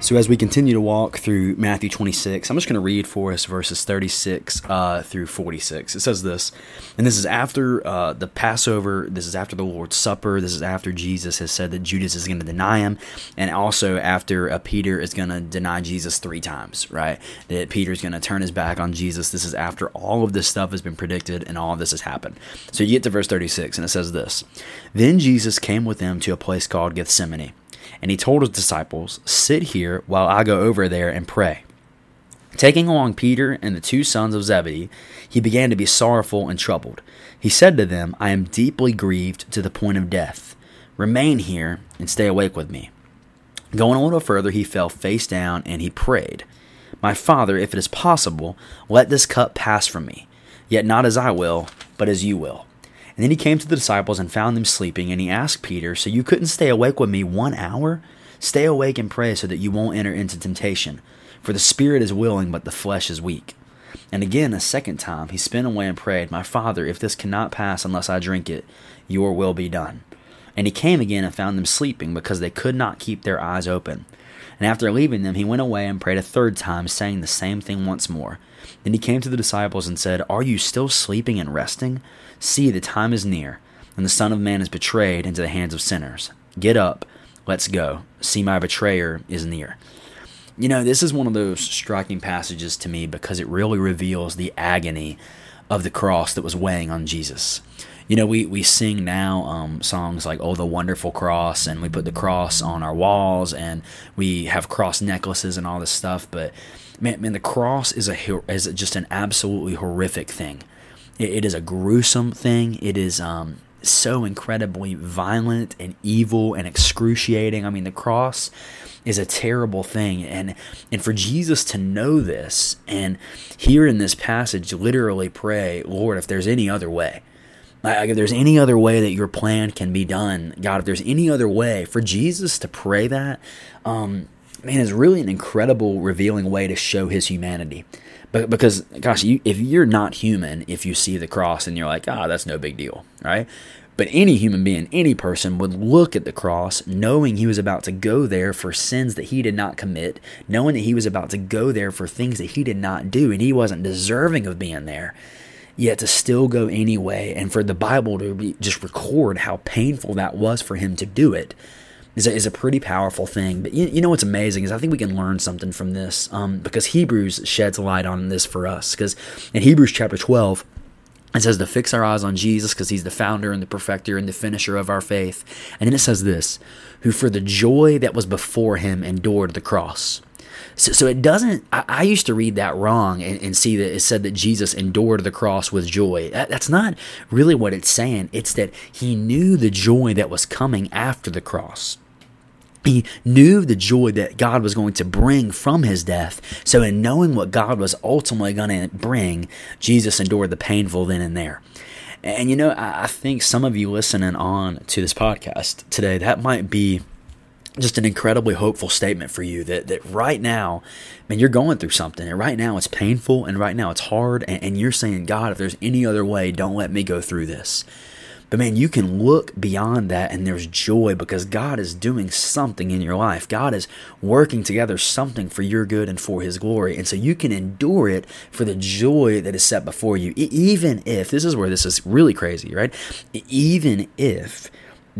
So, as we continue to walk through Matthew 26, I'm just going to read for us verses 36 uh, through 46. It says this, and this is after uh, the Passover, this is after the Lord's Supper, this is after Jesus has said that Judas is going to deny him, and also after uh, Peter is going to deny Jesus three times, right? That Peter's going to turn his back on Jesus. This is after all of this stuff has been predicted and all of this has happened. So, you get to verse 36, and it says this Then Jesus came with them to a place called Gethsemane and he told his disciples, Sit here while I go over there and pray. Taking along Peter and the two sons of Zebedee, he began to be sorrowful and troubled. He said to them, I am deeply grieved to the point of death. Remain here and stay awake with me. Going a little further, he fell face down and he prayed, My Father, if it is possible, let this cup pass from me. Yet not as I will, but as you will. And then he came to the disciples and found them sleeping, and he asked Peter, So you couldn't stay awake with me one hour? Stay awake and pray so that you won't enter into temptation. For the spirit is willing, but the flesh is weak. And again, a second time, he spent away and prayed, My Father, if this cannot pass unless I drink it, your will be done. And he came again and found them sleeping, because they could not keep their eyes open. And after leaving them, he went away and prayed a third time, saying the same thing once more. Then he came to the disciples and said, Are you still sleeping and resting? See, the time is near, and the Son of Man is betrayed into the hands of sinners. Get up, let's go. See, my betrayer is near. You know, this is one of those striking passages to me because it really reveals the agony of the cross that was weighing on Jesus. You know, we, we sing now um, songs like "Oh, the Wonderful Cross," and we put the cross on our walls, and we have cross necklaces and all this stuff. But man, man, the cross is a is just an absolutely horrific thing. It, it is a gruesome thing. It is um, so incredibly violent and evil and excruciating. I mean, the cross is a terrible thing and and for Jesus to know this and here in this passage literally pray, Lord, if there's any other way. Like if there's any other way that your plan can be done, God, if there's any other way for Jesus to pray that, um, man, is really an incredible revealing way to show his humanity. But because, gosh, you, if you're not human, if you see the cross and you're like, ah, oh, that's no big deal, right? But any human being, any person would look at the cross knowing he was about to go there for sins that he did not commit, knowing that he was about to go there for things that he did not do, and he wasn't deserving of being there, yet to still go anyway, and for the Bible to be, just record how painful that was for him to do it is a, is a pretty powerful thing. But you, you know what's amazing is I think we can learn something from this um, because Hebrews sheds light on this for us. Because in Hebrews chapter 12, it says to fix our eyes on Jesus because he's the founder and the perfecter and the finisher of our faith. And then it says this who for the joy that was before him endured the cross. So, so it doesn't, I, I, used to read that wrong and, and, see that it said that Jesus endured the cross with joy. That, that's not really what it's saying. It's that he knew the joy that was coming after the cross. He knew the joy that God was going to bring from his death. So, in knowing what God was ultimately going to bring, Jesus endured the painful then and there. And you know, I think some of you listening on to this podcast today, that might be just an incredibly hopeful statement for you that, that right now, man, you're going through something, and right now it's painful, and right now it's hard, and, and you're saying, God, if there's any other way, don't let me go through this. But man, you can look beyond that and there's joy because God is doing something in your life. God is working together something for your good and for his glory. And so you can endure it for the joy that is set before you. Even if, this is where this is really crazy, right? Even if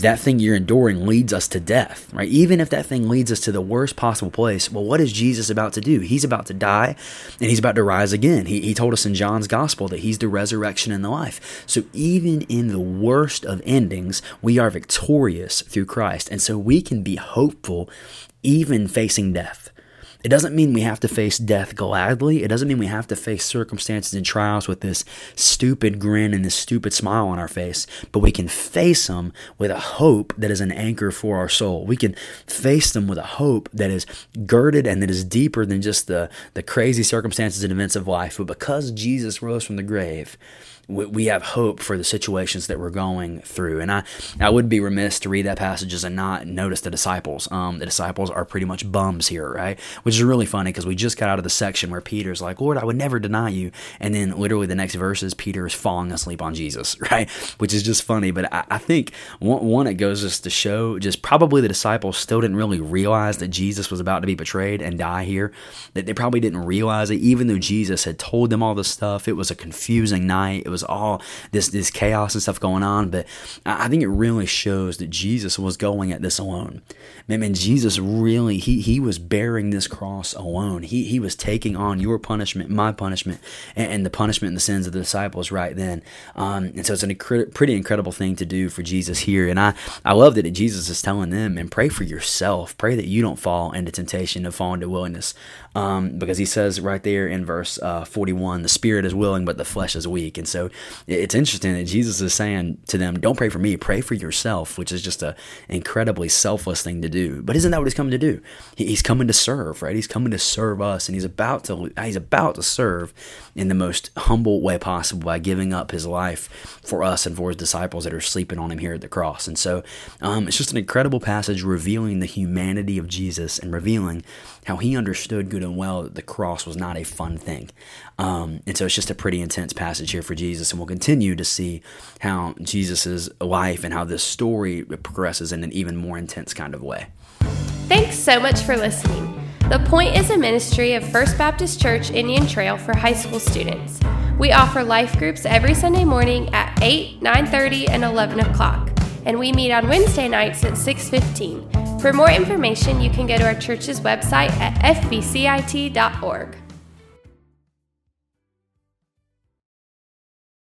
that thing you're enduring leads us to death, right? Even if that thing leads us to the worst possible place, well, what is Jesus about to do? He's about to die and he's about to rise again. He, he told us in John's gospel that he's the resurrection and the life. So even in the worst of endings, we are victorious through Christ. And so we can be hopeful even facing death. It doesn't mean we have to face death gladly. It doesn't mean we have to face circumstances and trials with this stupid grin and this stupid smile on our face, but we can face them with a hope that is an anchor for our soul. We can face them with a hope that is girded and that is deeper than just the, the crazy circumstances and events of life. But because Jesus rose from the grave, we have hope for the situations that we're going through. And I, I would be remiss to read that passages and not notice the disciples. Um, the disciples are pretty much bums here, right? Which is really funny because we just got out of the section where Peter's like, Lord, I would never deny you. And then literally the next verses, Peter is falling asleep on Jesus, right? Which is just funny. But I, I think one, one, it goes just to show just probably the disciples still didn't really realize that Jesus was about to be betrayed and die here. That they probably didn't realize it, even though Jesus had told them all this stuff. It was a confusing night. It was all this this chaos and stuff going on. But I think it really shows that Jesus was going at this alone. Man, man Jesus really he he was bearing this cross alone. He he was taking on your punishment, my punishment, and, and the punishment and the sins of the disciples right then. Um, and so it's a incre- pretty incredible thing to do for Jesus here. And I I love that Jesus is telling them and pray for yourself. Pray that you don't fall into temptation to fall into willingness, Um, because he says right there in verse uh, 41, the spirit is willing, but the flesh is weak. And so it's interesting that Jesus is saying to them, don't pray for me, pray for yourself, which is just an incredibly selfless thing to do. But isn't that what he's coming to do? He's coming to serve, right? He's coming to serve us, and he's about to he's about to serve in the most humble way possible by giving up his life for us and for his disciples that are sleeping on him here at the cross. And so um, it's just an incredible passage revealing the humanity of Jesus and revealing how he understood good and well that the cross was not a fun thing. Um, and so it's just a pretty intense passage here for Jesus, and we'll continue to see how Jesus' life and how this story progresses in an even more intense kind of way. Thanks so much for listening. The Point is a ministry of First Baptist Church Indian Trail for high school students. We offer life groups every Sunday morning at 8, 9:30, and 11 o'clock, and we meet on Wednesday nights at 6:15. For more information, you can go to our church's website at fbcit.org.